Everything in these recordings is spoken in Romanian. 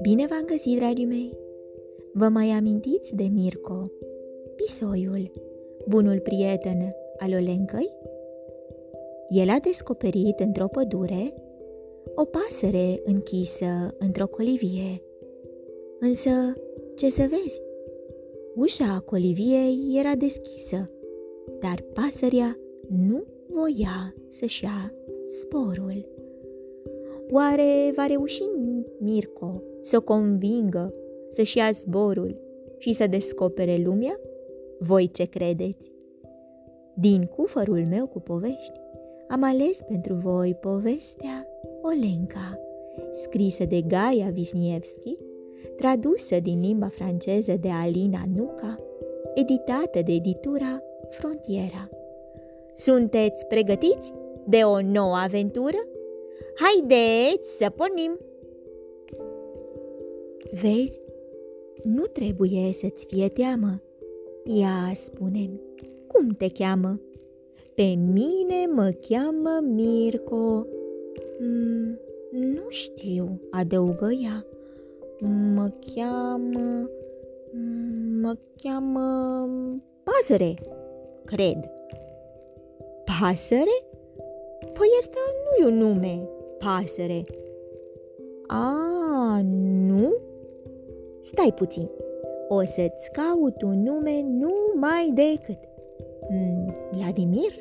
Bine v-am găsit, dragii mei! Vă mai amintiți de Mirco, pisoiul, bunul prieten al Olencăi? El a descoperit într-o pădure o pasăre închisă într-o colivie. Însă, ce să vezi? Ușa coliviei era deschisă, dar pasărea nu voia să-și ia sporul. Oare va reuși Mirco să o convingă să-și ia zborul și să descopere lumea? Voi ce credeți? Din cufărul meu cu povești, am ales pentru voi povestea Olenka, scrisă de Gaia Wisniewski, tradusă din limba franceză de Alina Nuca, editată de editura Frontiera. Sunteți pregătiți de o nouă aventură? Haideți să pornim! Vezi, nu trebuie să-ți fie teamă. Ea spune Cum te cheamă? Pe mine mă cheamă Mirco. Mm, nu știu, adăugă ea. Mă cheamă... Mă cheamă... Pasăre, cred. Pasăre? Păi asta nu e un nume, pasăre. A, nu? Stai puțin, o să-ți caut un nume numai decât. Mm, Vladimir?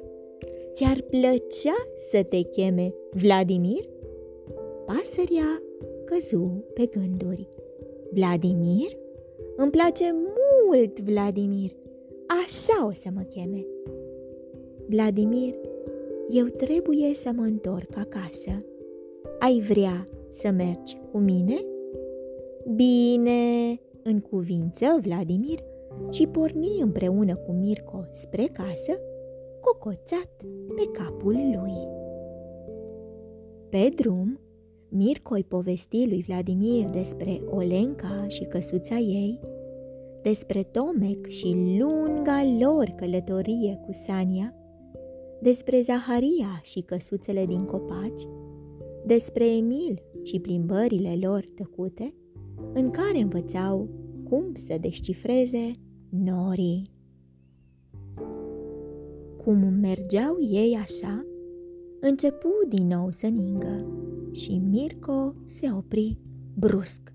Ți-ar plăcea să te cheme Vladimir? Pasărea căzu pe gânduri. Vladimir? Îmi place mult Vladimir. Așa o să mă cheme. Vladimir, eu trebuie să mă întorc acasă. Ai vrea să mergi cu mine? Bine, în cuvință, Vladimir, și porni împreună cu Mirco spre casă, cocoțat pe capul lui. Pe drum, Mirco îi povesti lui Vladimir despre Olenca și căsuța ei, despre Tomec și lunga lor călătorie cu Sania, despre Zaharia și căsuțele din copaci, despre Emil și plimbările lor tăcute, în care învățau cum să descifreze norii. Cum mergeau ei așa, începu din nou să ningă și Mirco se opri brusc.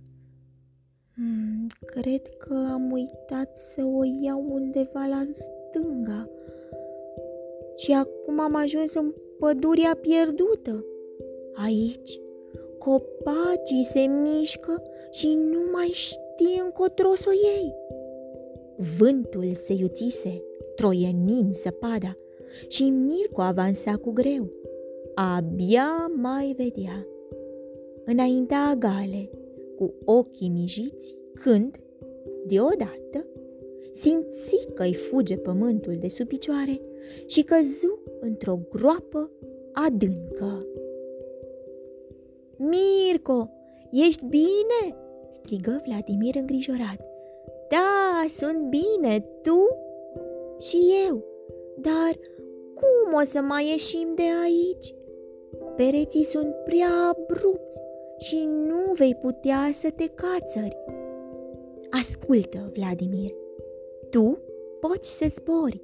Hmm, cred că am uitat să o iau undeva la stânga și acum am ajuns în pădurea pierdută. Aici copacii se mișcă și nu mai știi încotro să o iei. Vântul se iuțise, troienind săpada, și Mirco avansa cu greu. Abia mai vedea. Înaintea gale, cu ochii mijiți, când, deodată, simți că îi fuge pământul de sub picioare și căzu într-o groapă adâncă. Mirco, ești bine?" strigă Vladimir îngrijorat. Da, sunt bine, tu? Și eu. Dar cum o să mai ieșim de aici? Pereții sunt prea abrupți și nu vei putea să te cațări. Ascultă, Vladimir, tu poți să zbori.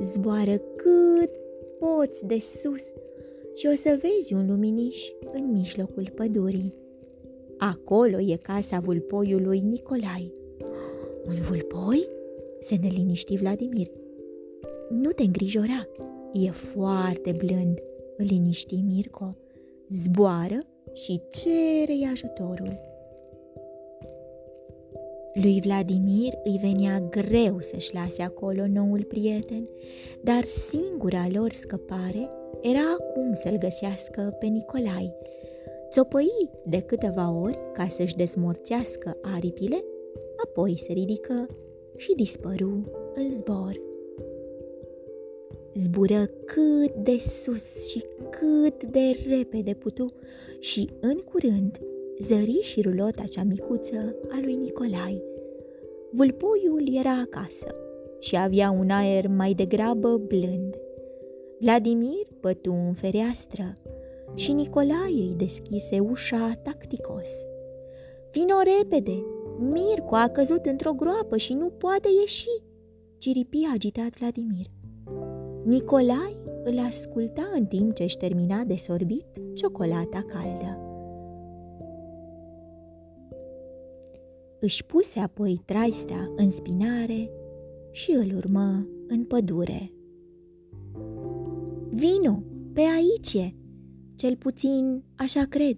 Zboară cât poți de sus și o să vezi un luminiș în mijlocul pădurii. Acolo e casa vulpoiului Nicolai. Un vulpoi? Se neliniști Vladimir. Nu te îngrijora, e foarte blând, îl liniști Mirco. Zboară și cere ajutorul. Lui Vladimir îi venea greu să-și lase acolo noul prieten, dar singura lor scăpare era acum să-l găsească pe Nicolai. Țopăi de câteva ori ca să-și dezmorțească aripile, apoi se ridică și dispăru în zbor. Zbură cât de sus și cât de repede putu și în curând zări și rulota cea micuță a lui Nicolai. Vulpoiul era acasă și avea un aer mai degrabă blând. Vladimir pătu în fereastră, și Nicolae îi deschise ușa tacticos. Vino repede! Mirco a căzut într-o groapă și nu poate ieși, ciripi agitat Vladimir. Nicolae îl asculta în timp ce își termina de sorbit ciocolata caldă. Își puse apoi traistea în spinare și îl urmă în pădure. Vino, pe aici e! Cel puțin așa cred.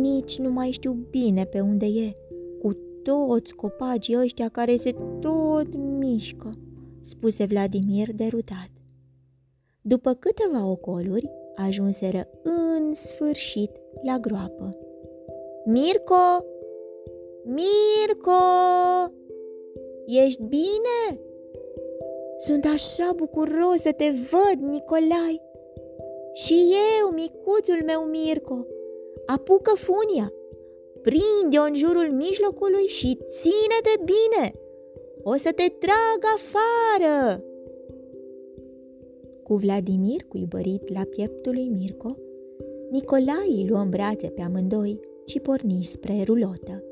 Nici nu mai știu bine pe unde e, cu toți copacii ăștia care se tot mișcă, spuse Vladimir derutat. După câteva ocoluri, ajunseră în sfârșit la groapă. Mirco! Mirco! Ești bine? Sunt așa bucuros să te văd, Nicolai! Și eu, micuțul meu Mirco, apucă funia, prinde-o în jurul mijlocului și ține-te bine! O să te trag afară! Cu Vladimir cuibărit la pieptul lui Mirco, Nicolae îi luă în brațe pe amândoi și porni spre rulotă.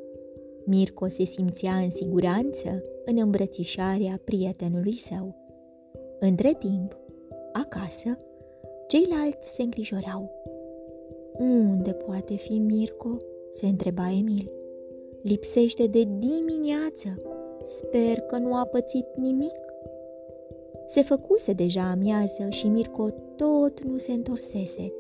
Mirco se simțea în siguranță în îmbrățișarea prietenului său. Între timp, acasă, ceilalți se îngrijorau. Unde poate fi Mirco? se întreba Emil. Lipsește de dimineață. Sper că nu a pățit nimic. Se făcuse deja amiază și Mirco tot nu se întorsese,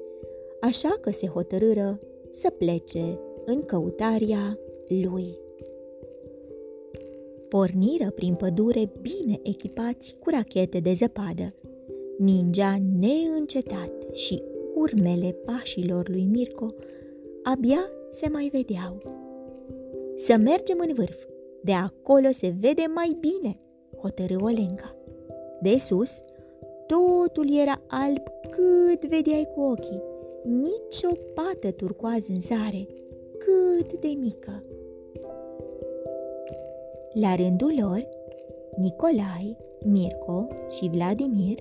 așa că se hotărâră să plece în căutarea lui. Porniră prin pădure bine echipați cu rachete de zăpadă. Ningea neîncetat și urmele pașilor lui Mirco abia se mai vedeau. Să mergem în vârf, de acolo se vede mai bine, hotărâ Olenca. De sus, totul era alb cât vedeai cu ochii, nici o pată turcoază în zare, cât de mică. La rândul lor, Nicolai, Mirco și Vladimir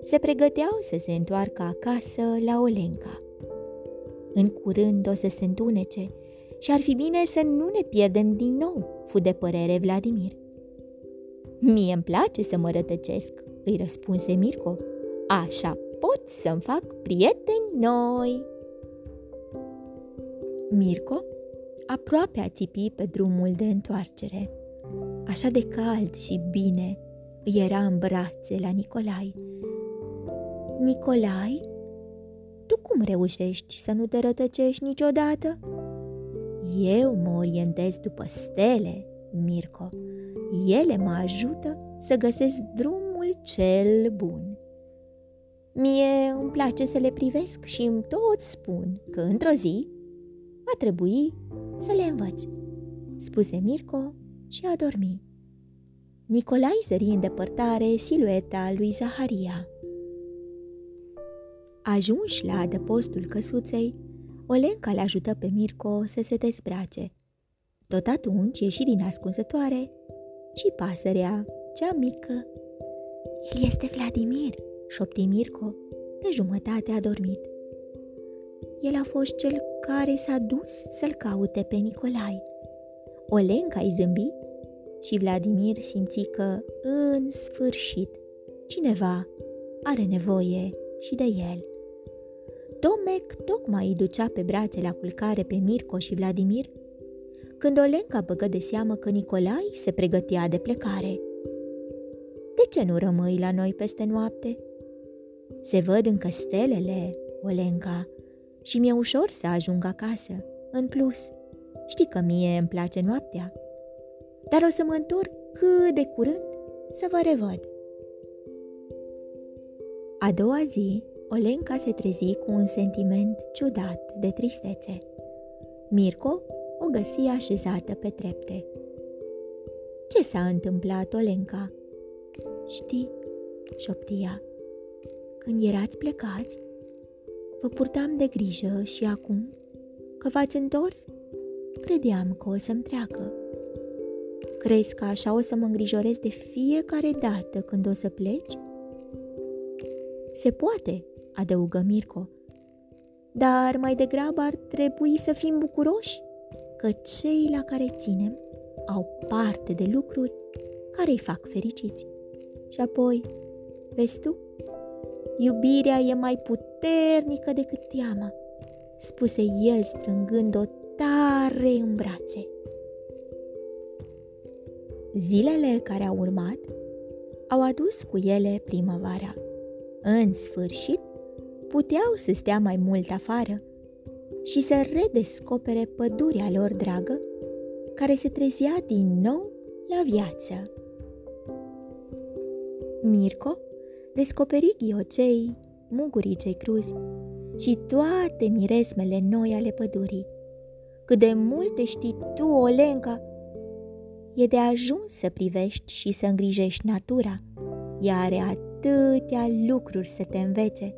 se pregăteau să se întoarcă acasă la Olenca. În curând o să se întunece și ar fi bine să nu ne pierdem din nou, fu de părere Vladimir. Mie îmi place să mă rătăcesc, îi răspunse Mirco. Așa pot să-mi fac prieteni noi. Mirco aproape a țipi pe drumul de întoarcere. Așa de cald și bine îi era în brațe la Nicolai. Nicolai, tu cum reușești să nu te rătăcești niciodată? Eu mă orientez după stele, Mirco. Ele mă ajută să găsesc drumul cel bun. Mie îmi place să le privesc și îmi tot spun că într-o zi va trebui să le învăț, spuse Mirco și a dormit. Nicolai zări în depărtare silueta lui Zaharia. Ajunși la adăpostul căsuței, Olenca le ajută pe Mirco să se dezbrace. Tot atunci ieși din ascunzătoare și pasărea, cea mică. El este Vladimir, șopti Mirco, pe jumătate a dormit. El a fost cel care s-a dus să-l caute pe Nicolai. Olenca îi zâmbi și Vladimir simți că, în sfârșit, cineva are nevoie și de el. Tomec tocmai îi ducea pe brațe la culcare pe Mirco și Vladimir, când Olenca băgă de seamă că Nicolai se pregătea de plecare. De ce nu rămâi la noi peste noapte? Se văd încă stelele, Olenca, și mi-e ușor să ajung acasă. În plus, știi că mie îmi place noaptea. Dar o să mă întorc cât de curând să vă revăd. A doua zi, Olenca se trezi cu un sentiment ciudat de tristețe. Mirco o găsi așezată pe trepte. Ce s-a întâmplat, Olenca? Știi, șoptia, când erați plecați, vă purtam de grijă și acum, că v-ați întors, credeam că o să-mi treacă. Crezi că așa o să mă îngrijorez de fiecare dată când o să pleci? Se poate, adăugă Mirco, dar mai degrabă ar trebui să fim bucuroși că cei la care ținem au parte de lucruri care îi fac fericiți. Și apoi, vezi tu, iubirea e mai puternică decât teama, spuse el strângând-o tare în brațe. Zilele care au urmat au adus cu ele primăvara. În sfârșit, puteau să stea mai mult afară și să redescopere pădurea lor dragă, care se trezea din nou la viață. Mirco descoperi ghiocei, mugurii cei cruzi și toate miresmele noi ale pădurii. Cât de multe știi tu, Olenca! E de ajuns să privești și să îngrijești natura. Ea are atâtea lucruri să te învețe.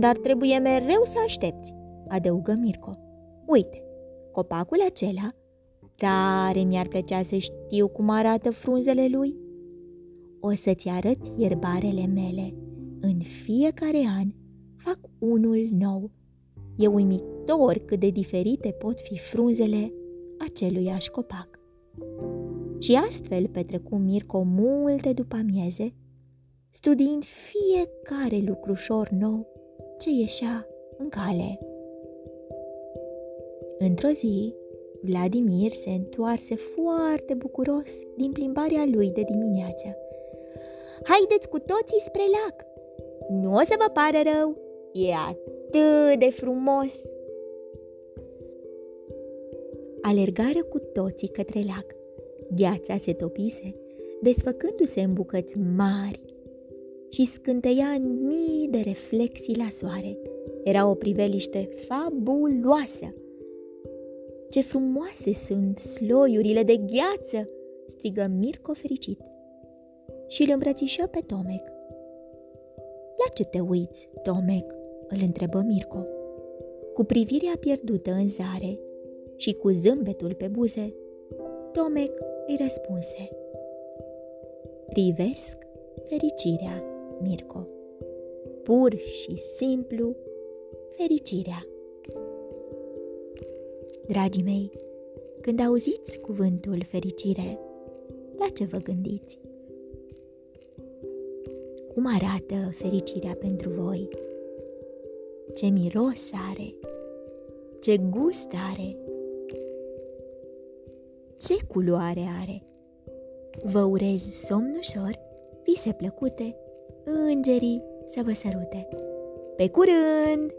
Dar trebuie mereu să aștepți, adăugă Mirco. Uite, copacul acela, tare mi-ar plăcea să știu cum arată frunzele lui. O să-ți arăt ierbarele mele. În fiecare an fac unul nou. E uimitor cât de diferite pot fi frunzele aceluiași copac. Și astfel petrecu Mirco multe după amieze, studiind fiecare lucrușor nou ce ieșea în cale. Într-o zi, Vladimir se întoarse foarte bucuros din plimbarea lui de dimineață. Haideți cu toții spre lac! Nu o să vă pară rău! E atât de frumos! Alergară cu toții către lac. Gheața se topise, desfăcându-se în bucăți mari și scânteia în mii de reflexii la soare. Era o priveliște fabuloasă. Ce frumoase sunt sloiurile de gheață!" strigă Mirco fericit. Și îl îmbrățișă pe Tomec. La ce te uiți, Tomec?" îl întrebă Mirco. Cu privirea pierdută în zare și cu zâmbetul pe buze, Tomec îi răspunse. Privesc fericirea, Mirco. Pur și simplu fericirea. Dragii mei, când auziți cuvântul fericire, la ce vă gândiți? Cum arată fericirea pentru voi? Ce miros are? Ce gust are? Ce culoare are? Vă urez somn ușor, vise plăcute, îngerii să vă sărute. Pe curând!